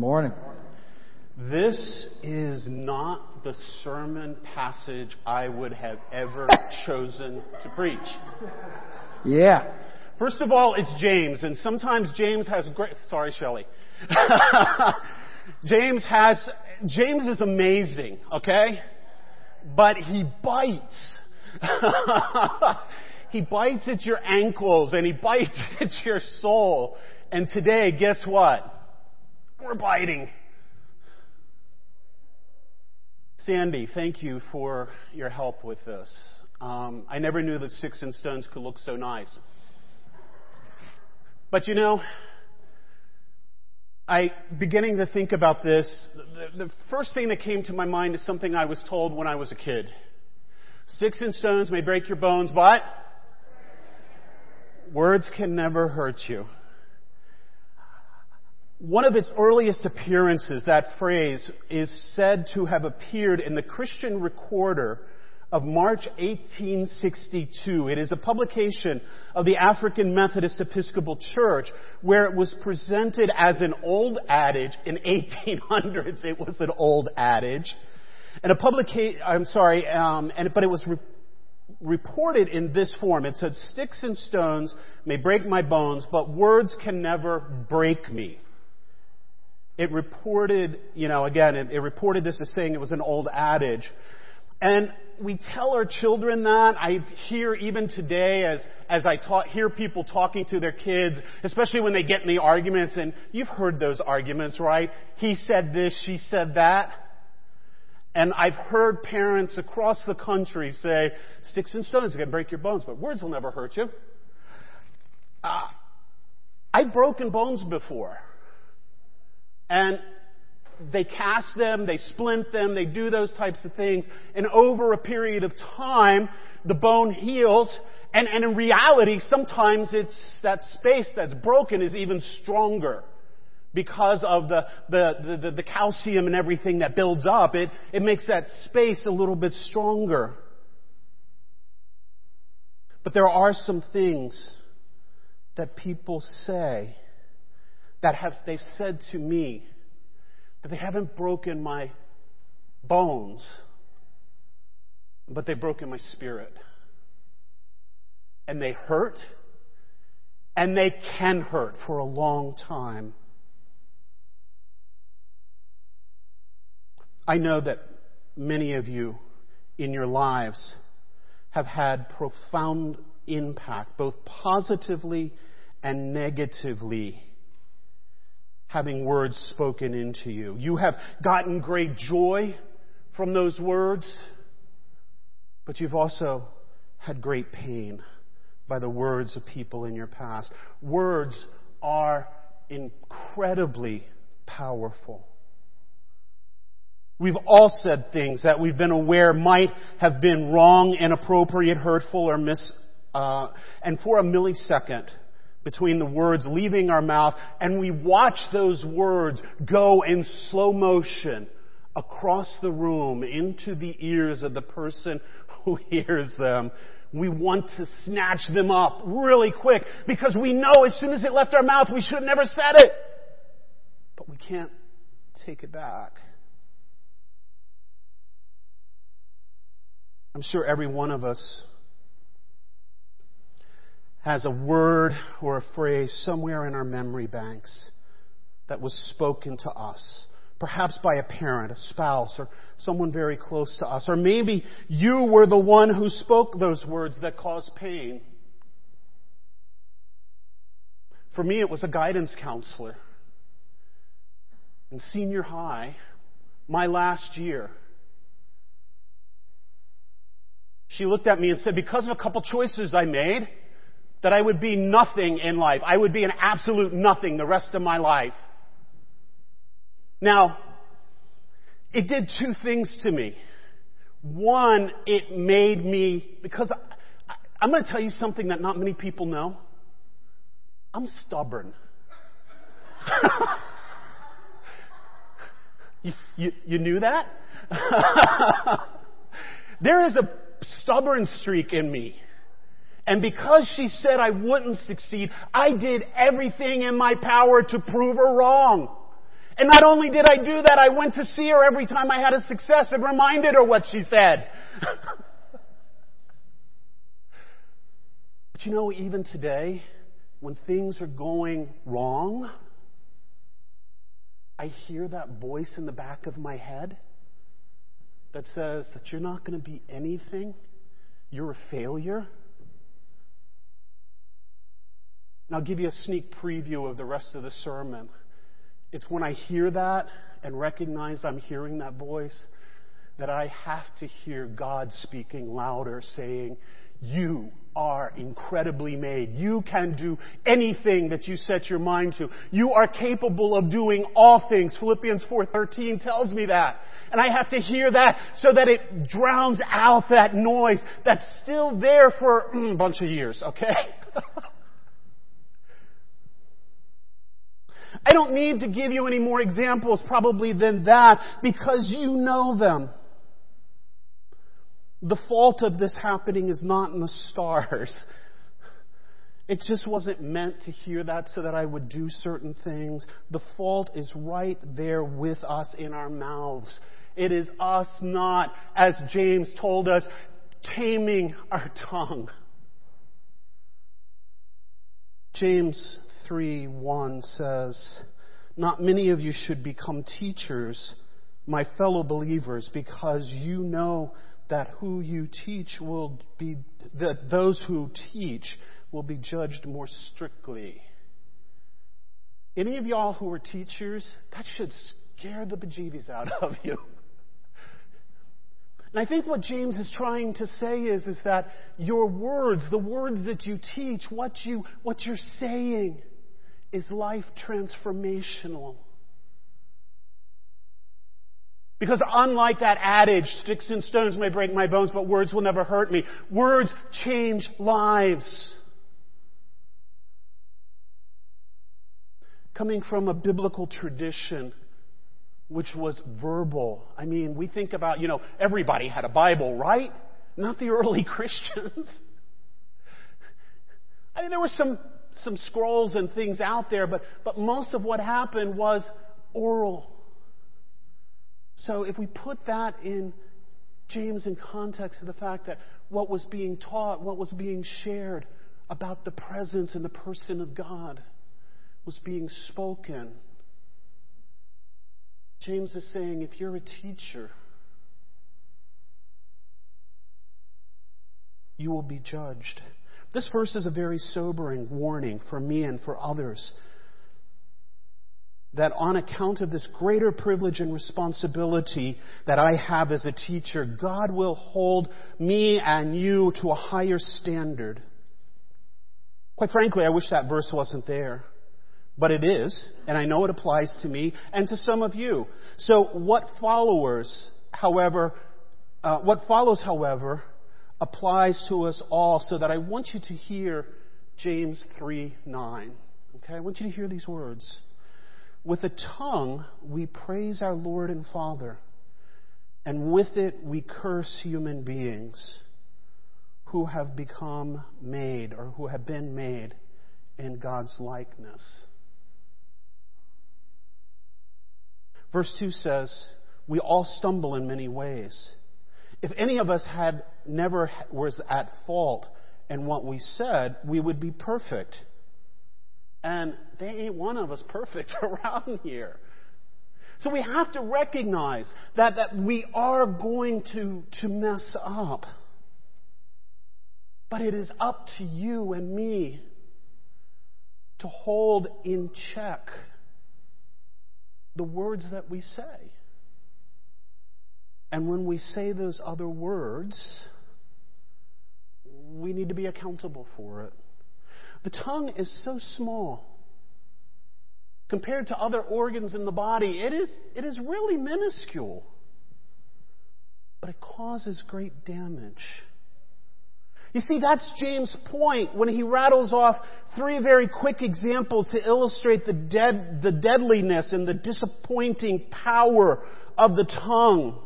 morning. This is not the sermon passage I would have ever chosen to preach. Yeah. First of all, it's James, and sometimes James has great, sorry Shelley. James has, James is amazing, okay? But he bites. he bites at your ankles and he bites at your soul. And today, guess what? We're biting. Sandy, thank you for your help with this. Um, I never knew that sticks and stones could look so nice. But you know, I beginning to think about this. The, the first thing that came to my mind is something I was told when I was a kid. Sticks and stones may break your bones, but words can never hurt you. One of its earliest appearances, that phrase, is said to have appeared in the Christian Recorder of March 1862. It is a publication of the African Methodist Episcopal Church where it was presented as an old adage. In 1800s, it was an old adage. And a publication, I'm sorry, um, and, but it was re- reported in this form. It said, sticks and stones may break my bones, but words can never break me. It reported, you know, again, it, it reported this as saying it was an old adage. And we tell our children that. I hear even today as, as I talk, hear people talking to their kids, especially when they get in the arguments, and you've heard those arguments, right? He said this, she said that. And I've heard parents across the country say, sticks and stones can break your bones, but words will never hurt you. Uh, I've broken bones before. And they cast them, they splint them, they do those types of things. And over a period of time, the bone heals. And, and in reality, sometimes it's that space that's broken is even stronger because of the, the, the, the, calcium and everything that builds up. It, it makes that space a little bit stronger. But there are some things that people say that have, they've said to me that they haven't broken my bones, but they've broken my spirit. And they hurt, and they can hurt for a long time. I know that many of you in your lives have had profound impact, both positively and negatively, having words spoken into you. You have gotten great joy from those words, but you've also had great pain by the words of people in your past. Words are incredibly powerful. We've all said things that we've been aware might have been wrong, inappropriate, hurtful, or mis, uh, and for a millisecond between the words leaving our mouth and we watch those words go in slow motion across the room into the ears of the person who hears them. We want to snatch them up really quick because we know as soon as it left our mouth we should have never said it. But we can't take it back. I'm sure every one of us has a word or a phrase somewhere in our memory banks that was spoken to us. Perhaps by a parent, a spouse, or someone very close to us. Or maybe you were the one who spoke those words that caused pain. For me, it was a guidance counselor. In senior high, my last year, she looked at me and said, because of a couple choices I made, that I would be nothing in life. I would be an absolute nothing the rest of my life. Now, it did two things to me. One, it made me, because I, am going to tell you something that not many people know. I'm stubborn. you, you, you knew that? there is a stubborn streak in me. And because she said I wouldn't succeed, I did everything in my power to prove her wrong. And not only did I do that, I went to see her every time I had a success and reminded her what she said. but you know, even today, when things are going wrong, I hear that voice in the back of my head that says that you're not going to be anything, you're a failure. And I'll give you a sneak preview of the rest of the sermon. It's when I hear that and recognize I'm hearing that voice that I have to hear God speaking louder saying, you are incredibly made. You can do anything that you set your mind to. You are capable of doing all things. Philippians 4:13 tells me that. And I have to hear that so that it drowns out that noise that's still there for mm, a bunch of years, okay? I don't need to give you any more examples probably than that because you know them. The fault of this happening is not in the stars. It just wasn't meant to hear that so that I would do certain things. The fault is right there with us in our mouths. It is us not, as James told us, taming our tongue. James 3 1 says, Not many of you should become teachers, my fellow believers, because you know that who you teach will be, that those who teach will be judged more strictly. Any of y'all who are teachers, that should scare the bejeebies out of you. And I think what James is trying to say is, is that your words, the words that you teach, what you, what you're saying, is life transformational. Because unlike that adage, sticks and stones may break my bones, but words will never hurt me, words change lives. Coming from a biblical tradition, which was verbal. I mean, we think about, you know, everybody had a Bible, right? Not the early Christians. I mean, there were some some scrolls and things out there, but, but most of what happened was oral. So if we put that in James in context of the fact that what was being taught, what was being shared about the presence and the person of God was being spoken. James is saying if you're a teacher, you will be judged. This verse is a very sobering warning for me and for others that on account of this greater privilege and responsibility that I have as a teacher, God will hold me and you to a higher standard. Quite frankly, I wish that verse wasn't there. But it is, and I know it applies to me and to some of you. So what followers, however, uh, what follows, however, applies to us all so that I want you to hear James 3 9. Okay? I want you to hear these words. With the tongue, we praise our Lord and Father, and with it, we curse human beings who have become made or who have been made in God's likeness. Verse 2 says, We all stumble in many ways. If any of us had never was at fault in what we said, we would be perfect. And there ain't one of us perfect around here. So we have to recognize that, that we are going to, to mess up. But it is up to you and me to hold in check the words that we say. And when we say those other words, we need to be accountable for it. The tongue is so small. Compared to other organs in the body, it is, it is really minuscule. But it causes great damage. You see, that's James' point when he rattles off three very quick examples to illustrate the, dead, the deadliness and the disappointing power of the tongue.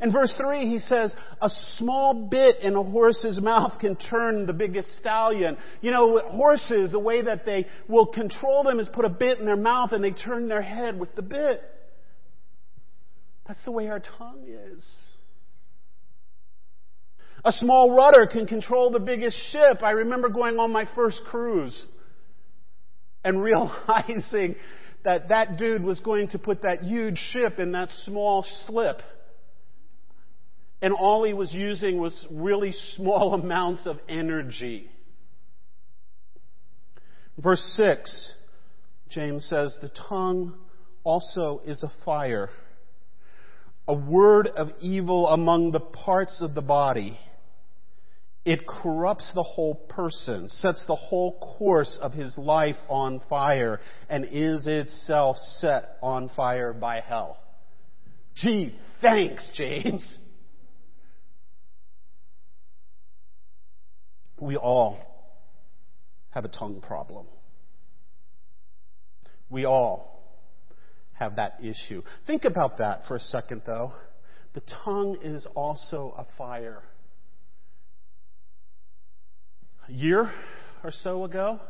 In verse 3, he says, a small bit in a horse's mouth can turn the biggest stallion. You know, horses, the way that they will control them is put a bit in their mouth and they turn their head with the bit. That's the way our tongue is. A small rudder can control the biggest ship. I remember going on my first cruise and realizing that that dude was going to put that huge ship in that small slip. And all he was using was really small amounts of energy. Verse 6, James says, The tongue also is a fire, a word of evil among the parts of the body. It corrupts the whole person, sets the whole course of his life on fire, and is itself set on fire by hell. Gee, thanks, James. We all have a tongue problem. We all have that issue. Think about that for a second, though. The tongue is also a fire a year or so ago,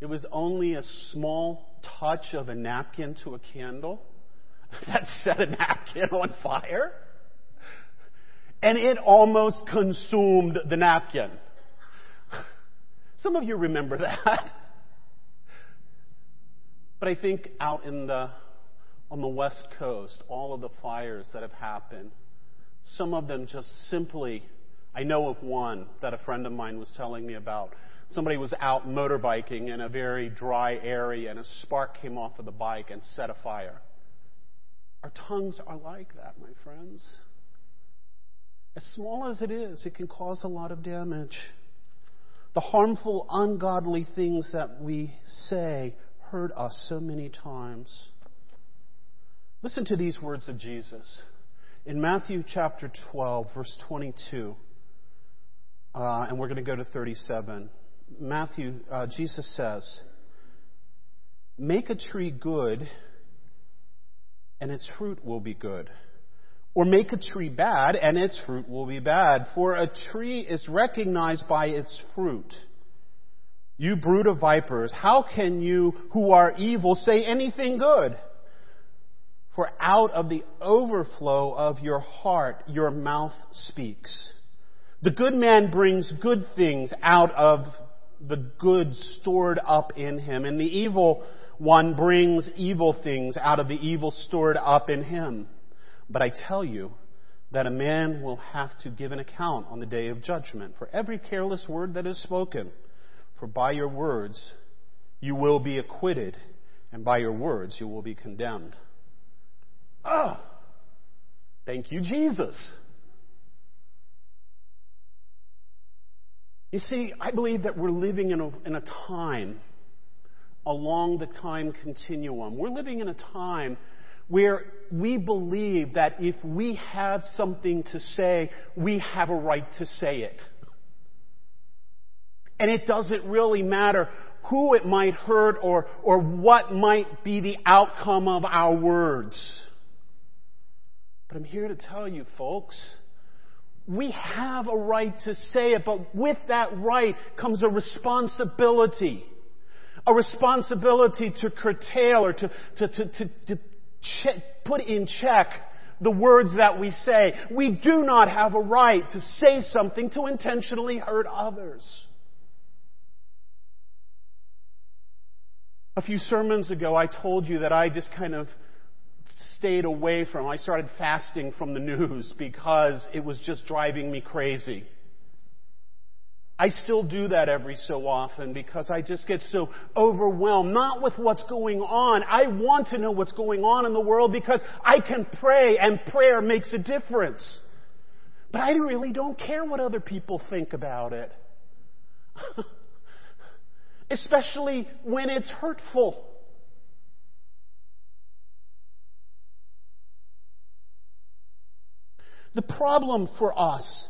it was only a small touch of a napkin to a candle that set a napkin on fire. And it almost consumed the napkin. Some of you remember that. But I think out in the, on the West Coast, all of the fires that have happened, some of them just simply I know of one that a friend of mine was telling me about. Somebody was out motorbiking in a very dry area and a spark came off of the bike and set a fire. Our tongues are like that, my friends. As small as it is, it can cause a lot of damage. The harmful, ungodly things that we say hurt us so many times. Listen to these words of Jesus. In Matthew chapter 12, verse 22, uh, and we're going to go to 37. Matthew, uh, Jesus says, Make a tree good, and its fruit will be good. Or make a tree bad, and its fruit will be bad. For a tree is recognized by its fruit. You brood of vipers, how can you who are evil say anything good? For out of the overflow of your heart, your mouth speaks. The good man brings good things out of the good stored up in him, and the evil one brings evil things out of the evil stored up in him. But I tell you that a man will have to give an account on the day of judgment for every careless word that is spoken. For by your words you will be acquitted, and by your words you will be condemned. Ah! Thank you, Jesus. You see, I believe that we're living in a, in a time along the time continuum. We're living in a time where we believe that if we have something to say, we have a right to say it. And it doesn't really matter who it might hurt or, or what might be the outcome of our words. But I'm here to tell you, folks, we have a right to say it, but with that right comes a responsibility. A responsibility to curtail or to, to, to, to, put in check the words that we say. We do not have a right to say something to intentionally hurt others. A few sermons ago, I told you that I just kind of stayed away from, I started fasting from the news because it was just driving me crazy. I still do that every so often because I just get so overwhelmed, not with what's going on. I want to know what's going on in the world because I can pray and prayer makes a difference. But I really don't care what other people think about it. Especially when it's hurtful. The problem for us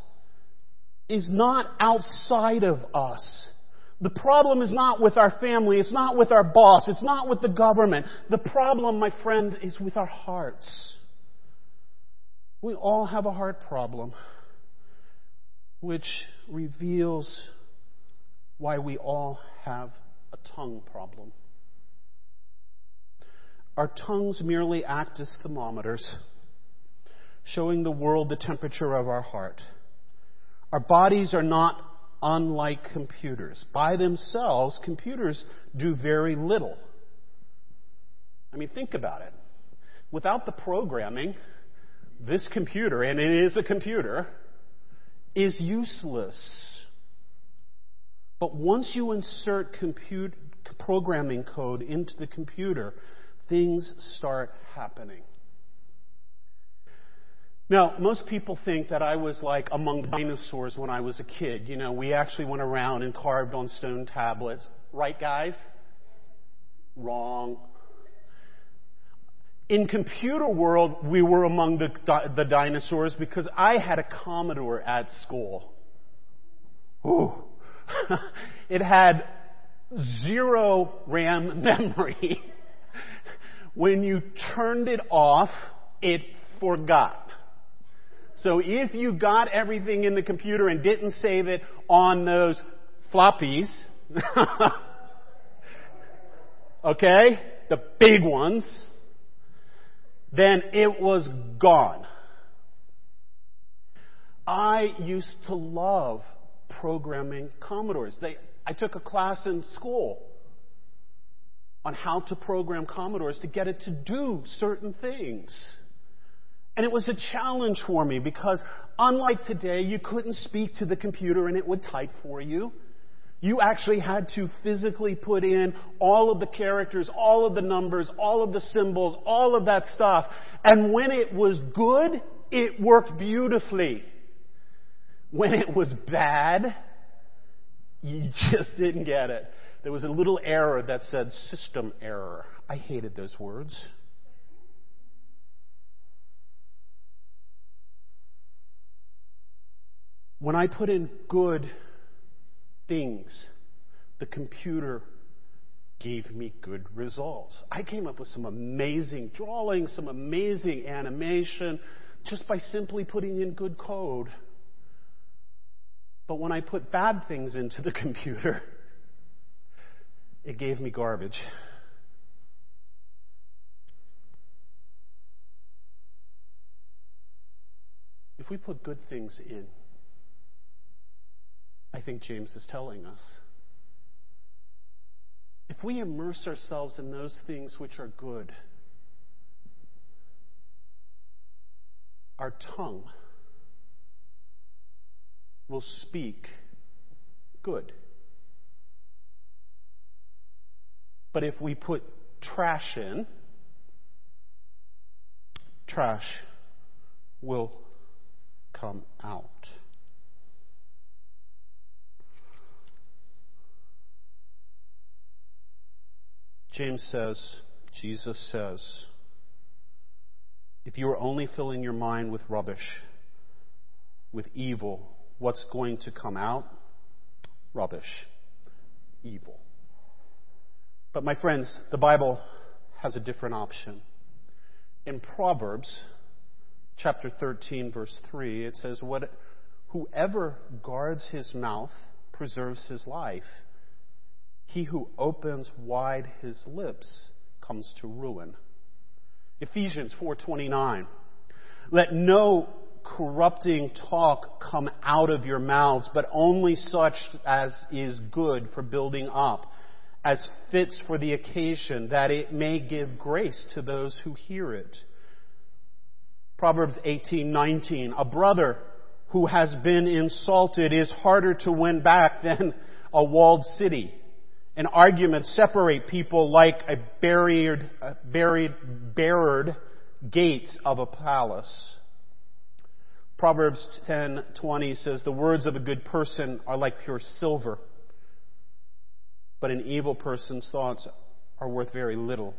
is not outside of us. The problem is not with our family. It's not with our boss. It's not with the government. The problem, my friend, is with our hearts. We all have a heart problem, which reveals why we all have a tongue problem. Our tongues merely act as thermometers, showing the world the temperature of our heart. Our bodies are not unlike computers. By themselves, computers do very little. I mean, think about it. Without the programming, this computer, and it is a computer, is useless. But once you insert compute, programming code into the computer, things start happening. Now, most people think that I was like among dinosaurs when I was a kid. You know, we actually went around and carved on stone tablets. Right, guys? Wrong. In computer world, we were among the, the dinosaurs because I had a Commodore at school. Ooh. it had zero RAM memory. when you turned it off, it forgot. So if you got everything in the computer and didn't save it on those floppies, okay, the big ones, then it was gone. I used to love programming Commodores. They, I took a class in school on how to program Commodores to get it to do certain things. And it was a challenge for me because unlike today, you couldn't speak to the computer and it would type for you. You actually had to physically put in all of the characters, all of the numbers, all of the symbols, all of that stuff. And when it was good, it worked beautifully. When it was bad, you just didn't get it. There was a little error that said system error. I hated those words. When I put in good things, the computer gave me good results. I came up with some amazing drawings, some amazing animation, just by simply putting in good code. But when I put bad things into the computer, it gave me garbage. If we put good things in, I think James is telling us. If we immerse ourselves in those things which are good, our tongue will speak good. But if we put trash in, trash will come out. James says, Jesus says, if you are only filling your mind with rubbish, with evil, what's going to come out? Rubbish. Evil. But my friends, the Bible has a different option. In Proverbs chapter 13 verse 3, it says, what, whoever guards his mouth preserves his life he who opens wide his lips comes to ruin. Ephesians 4:29 Let no corrupting talk come out of your mouths, but only such as is good for building up, as fits for the occasion, that it may give grace to those who hear it. Proverbs 18:19 A brother who has been insulted is harder to win back than a walled city and arguments separate people like a buried, buried, barred gate of a palace. Proverbs 10:20 says, "The words of a good person are like pure silver, but an evil person's thoughts are worth very little."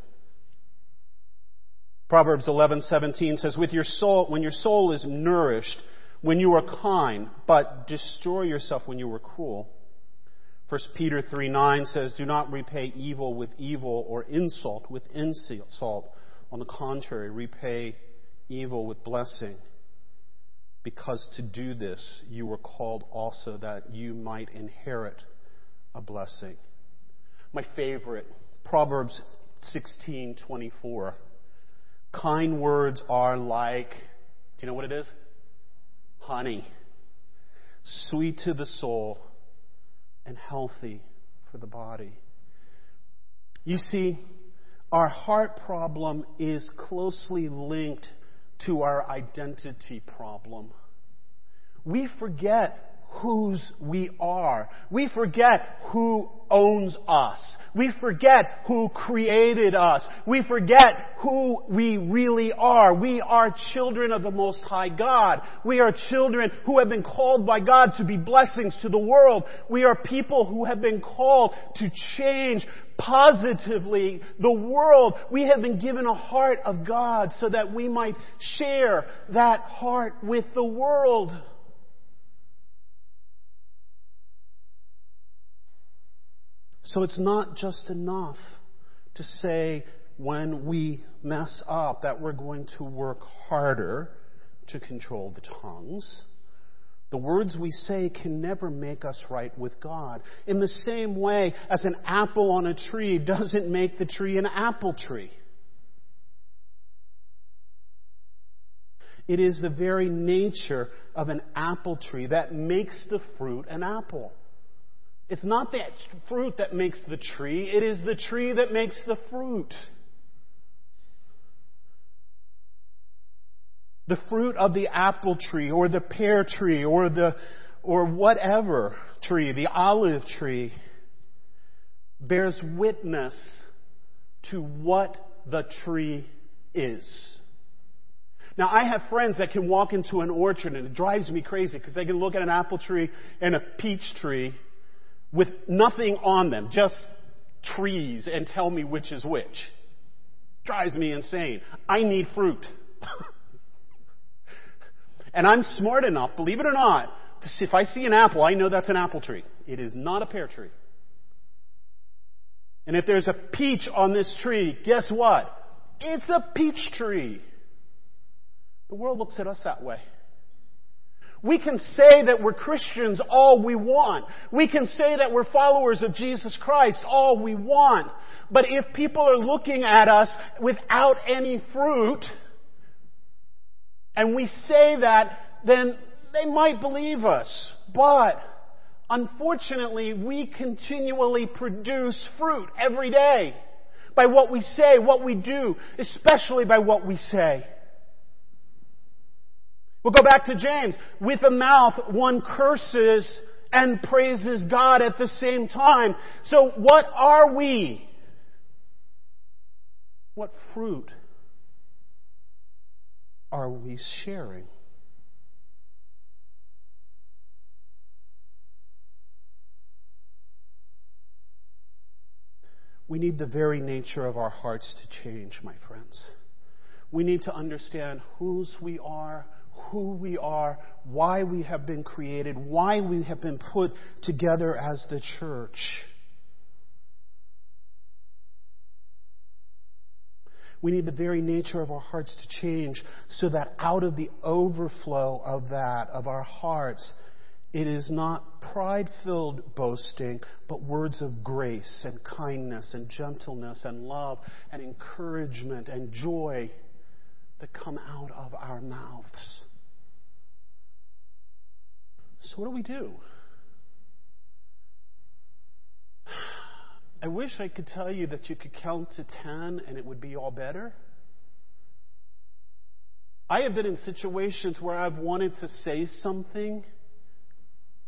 Proverbs 11:17 says, "With your soul, when your soul is nourished, when you are kind, but destroy yourself when you are cruel." 1 Peter 3 9 says, Do not repay evil with evil or insult with insult. On the contrary, repay evil with blessing. because to do this you were called also that you might inherit a blessing. My favorite, Proverbs 16:24. Kind words are like, do you know what it is? Honey. Sweet to the soul and healthy for the body. You see, our heart problem is closely linked to our identity problem. We forget whose we are. We forget who owns us. We forget who created us. We forget who we really are. We are children of the Most High God. We are children who have been called by God to be blessings to the world. We are people who have been called to change positively the world. We have been given a heart of God so that we might share that heart with the world. So it's not just enough to say when we mess up that we're going to work harder to control the tongues. The words we say can never make us right with God. In the same way as an apple on a tree doesn't make the tree an apple tree. It is the very nature of an apple tree that makes the fruit an apple. It's not the fruit that makes the tree, it is the tree that makes the fruit. The fruit of the apple tree or the pear tree or the or whatever tree, the olive tree, bears witness to what the tree is. Now, I have friends that can walk into an orchard and it drives me crazy because they can look at an apple tree and a peach tree with nothing on them, just trees, and tell me which is which. Drives me insane. I need fruit. and I'm smart enough, believe it or not, to see if I see an apple, I know that's an apple tree. It is not a pear tree. And if there's a peach on this tree, guess what? It's a peach tree. The world looks at us that way. We can say that we're Christians all we want. We can say that we're followers of Jesus Christ all we want. But if people are looking at us without any fruit, and we say that, then they might believe us. But, unfortunately, we continually produce fruit every day by what we say, what we do, especially by what we say. We'll go back to James. With the mouth, one curses and praises God at the same time. So what are we? What fruit are we sharing? We need the very nature of our hearts to change, my friends. We need to understand whose we are, who we are, why we have been created, why we have been put together as the church. We need the very nature of our hearts to change so that out of the overflow of that, of our hearts, it is not pride filled boasting, but words of grace and kindness and gentleness and love and encouragement and joy that come out of our mouths. So, what do we do? I wish I could tell you that you could count to 10 and it would be all better. I have been in situations where I've wanted to say something.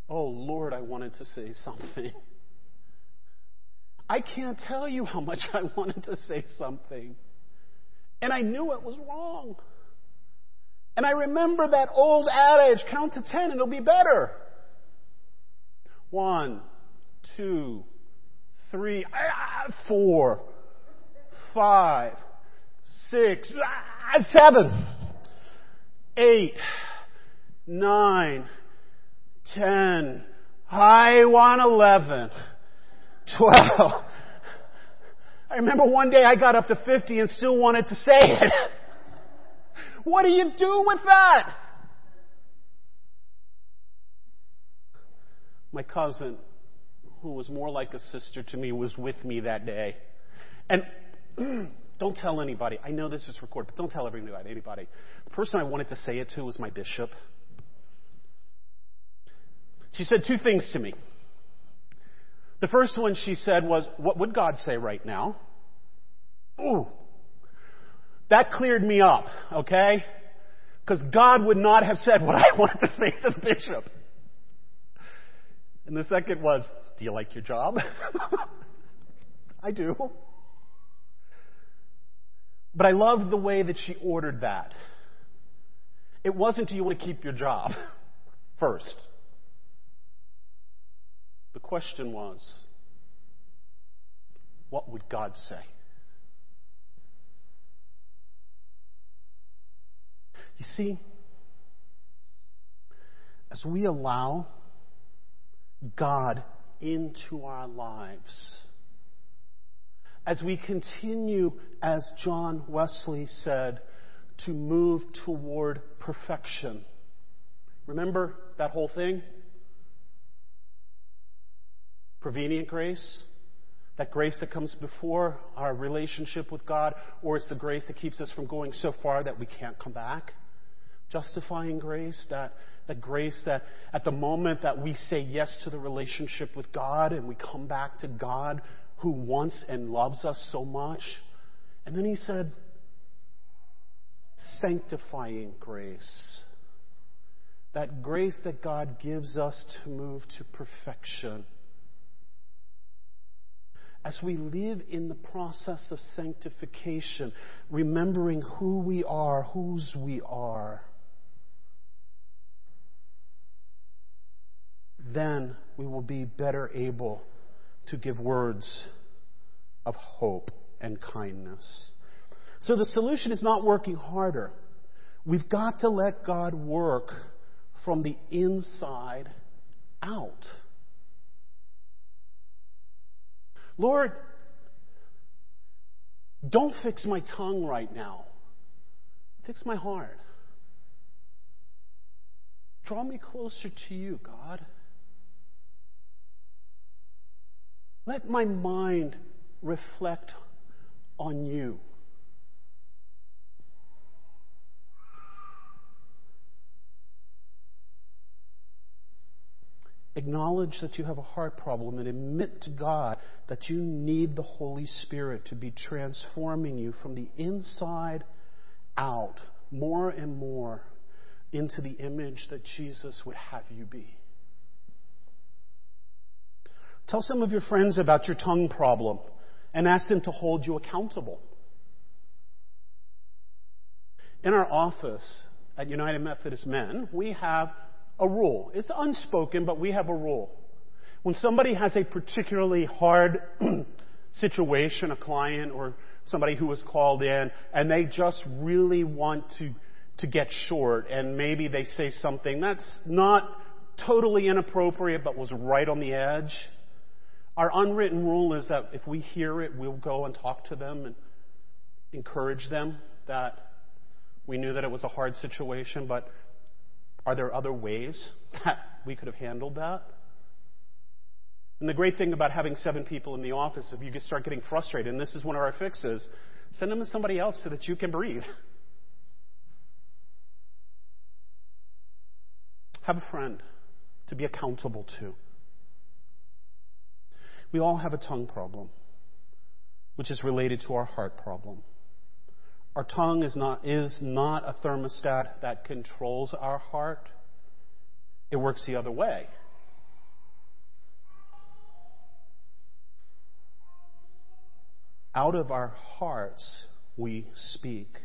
Oh, Lord, I wanted to say something. I can't tell you how much I wanted to say something. And I knew it was wrong. And I remember that old adage count to ten it'll be better. One, two, three, ah, four, five, six, ah, seven, eight, nine, ten. I want eleven, twelve. I remember one day I got up to 50 and still wanted to say it. What do you do with that? My cousin, who was more like a sister to me, was with me that day. And don't tell anybody. I know this is recorded, but don't tell everybody. Anybody. The person I wanted to say it to was my bishop. She said two things to me. The first one she said was, "What would God say right now?" Ooh, that cleared me up, okay? Because God would not have said what I wanted to say to the bishop. And the second was, Do you like your job? I do. But I loved the way that she ordered that. It wasn't, Do you want to keep your job? First. The question was, what would God say? You see, as we allow God into our lives, as we continue, as John Wesley said, to move toward perfection. Remember that whole thing? Prevenient grace, that grace that comes before our relationship with God, or it's the grace that keeps us from going so far that we can't come back. Justifying grace, that, that grace that at the moment that we say yes to the relationship with God and we come back to God who wants and loves us so much. And then he said, sanctifying grace. That grace that God gives us to move to perfection as we live in the process of sanctification, remembering who we are, whose we are, then we will be better able to give words of hope and kindness. So the solution is not working harder. We've got to let God work from the inside out. Lord, don't fix my tongue right now. Fix my heart. Draw me closer to you, God. Let my mind reflect on you. Acknowledge that you have a heart problem and admit to God that you need the Holy Spirit to be transforming you from the inside out more and more into the image that Jesus would have you be. Tell some of your friends about your tongue problem and ask them to hold you accountable. In our office at United Methodist Men, we have a rule. It's unspoken, but we have a rule. When somebody has a particularly hard situation, a client or somebody who was called in, and they just really want to, to get short, and maybe they say something that's not totally inappropriate, but was right on the edge. Our unwritten rule is that if we hear it, we'll go and talk to them and encourage them that we knew that it was a hard situation, but are there other ways that we could have handled that? And the great thing about having seven people in the office, if you start getting frustrated, and this is one of our fixes, send them to somebody else so that you can breathe. Have a friend to be accountable to. We all have a tongue problem, which is related to our heart problem. Our tongue is not, is not a thermostat that controls our heart. It works the other way. Out of our hearts we speak.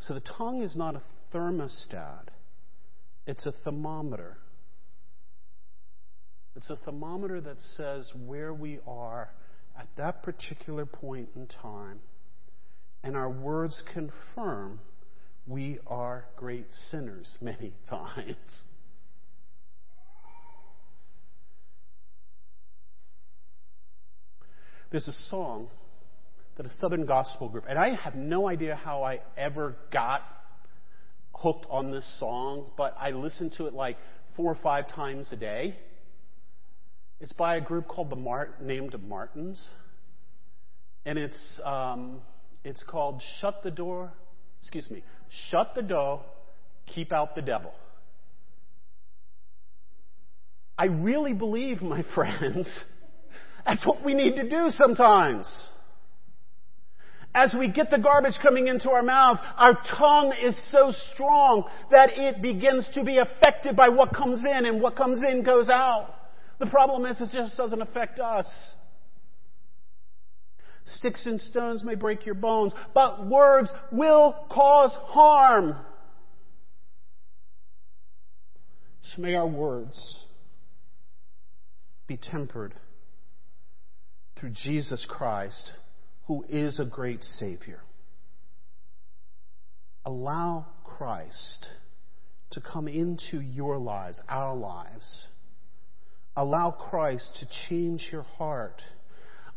So the tongue is not a thermostat, it's a thermometer. It's a thermometer that says where we are at that particular point in time and our words confirm we are great sinners many times. There's a song that a Southern gospel group, and I have no idea how I ever got hooked on this song, but I listen to it like four or five times a day. It's by a group called the Mart, named Martins. And it's, um, it's called Shut the Door, excuse me, Shut the Door, Keep Out the Devil. I really believe, my friends, that's what we need to do sometimes. As we get the garbage coming into our mouths, our tongue is so strong that it begins to be affected by what comes in, and what comes in goes out. The problem is it just doesn't affect us. Sticks and stones may break your bones, but words will cause harm. So may our words be tempered through Jesus Christ, who is a great Savior. Allow Christ to come into your lives, our lives. Allow Christ to change your heart.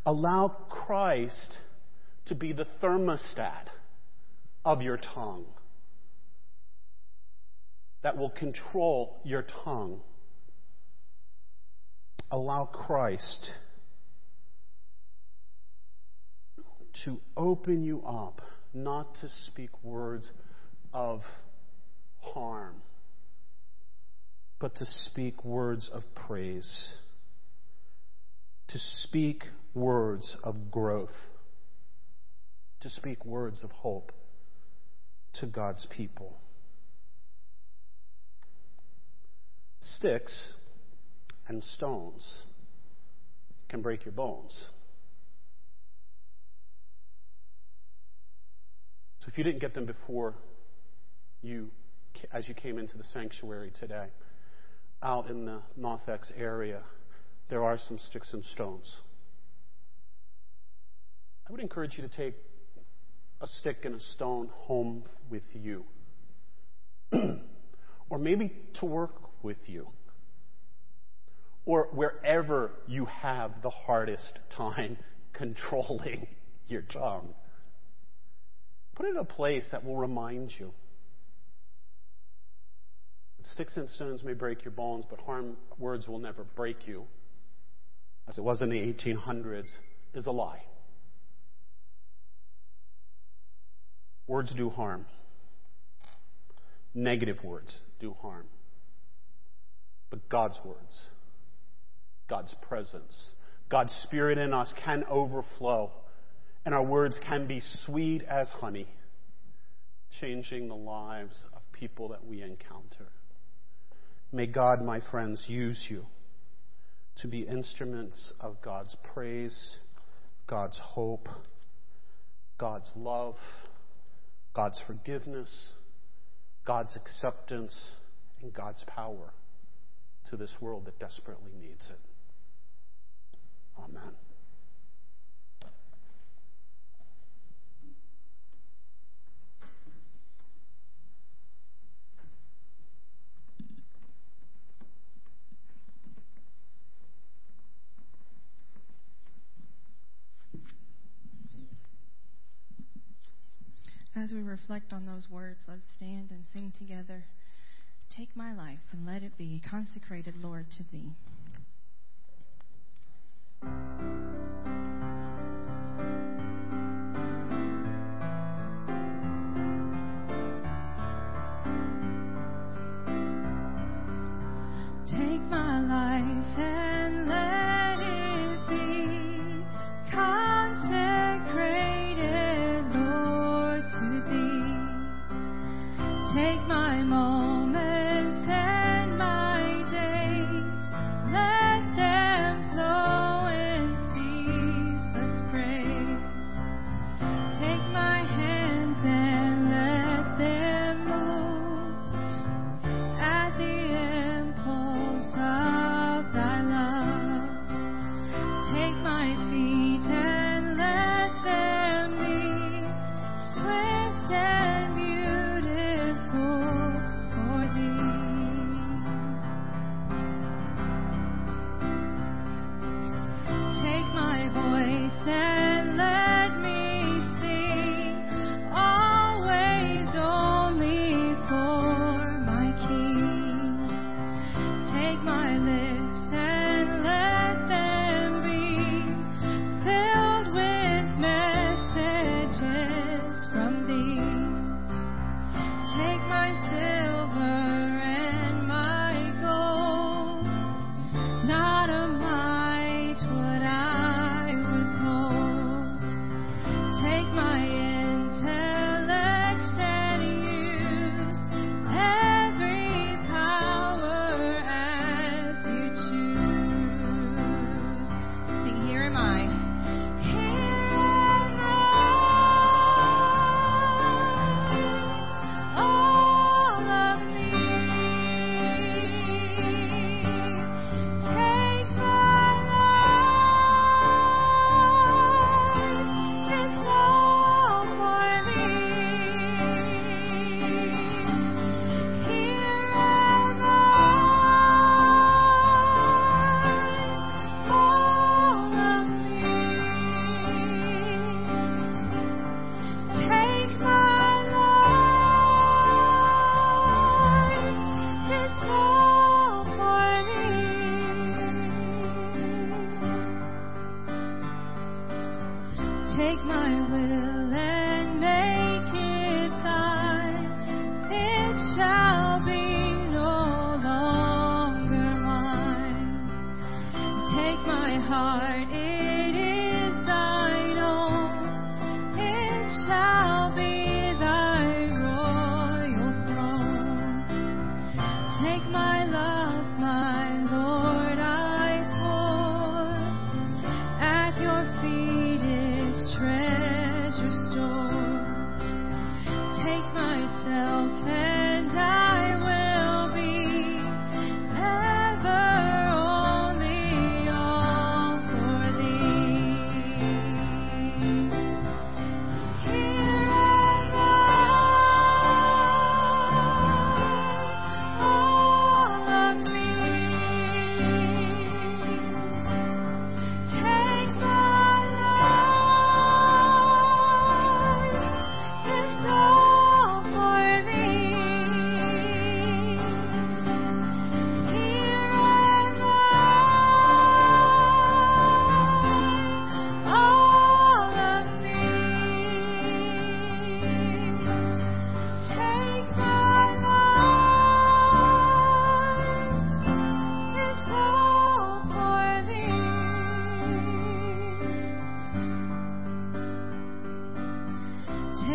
Allow Christ to be the thermostat of your tongue that will control your tongue. Allow Christ to open you up, not to speak words of harm, but to speak words of praise, to speak words of growth, to speak words of hope to God's people. Sticks and stones can break your bones. So if you didn't get them before you, as you came into the sanctuary today, out in the Narthex area, there are some sticks and stones. I would encourage you to take a stick and a stone home with you. or maybe to work with you. Or wherever you have the hardest time controlling your tongue. Put it in a place that will remind you. Sticks and stones may break your bones, but harm words will never break you, as it was in the 1800s, is a lie. Words do harm. Negative words do harm. But God's words, God's presence, God's Spirit in us can overflow and our words can be sweet as honey, changing the lives of people that we encounter. May God, my friends, use you to be instruments of God's praise, God's hope, God's love, God's forgiveness, God's acceptance, and God's power to this world that desperately needs it. Amen. As we reflect on those words, let's stand and sing together. Take my life and let it be consecrated, Lord, to thee.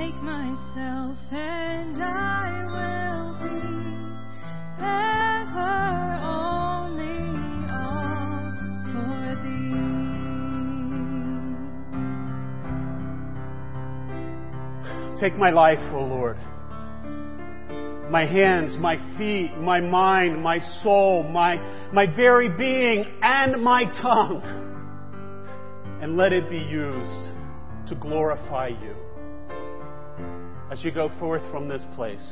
Take myself and I will be ever only all for thee. Take my life, O Lord. My hands, my feet, my mind, my soul, my, my very being, and my tongue. And let it be used to glorify you. As you go forth from this place,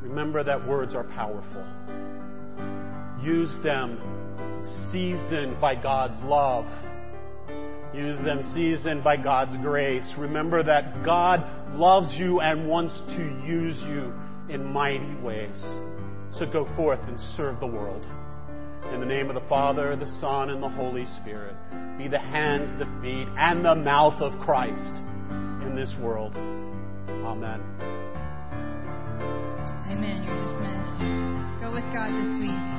remember that words are powerful. Use them seasoned by God's love. Use them seasoned by God's grace. Remember that God loves you and wants to use you in mighty ways. So go forth and serve the world. In the name of the Father, the Son, and the Holy Spirit, be the hands, the feet, and the mouth of Christ in this world. Amen. Amen. You're dismissed. Go with God this week.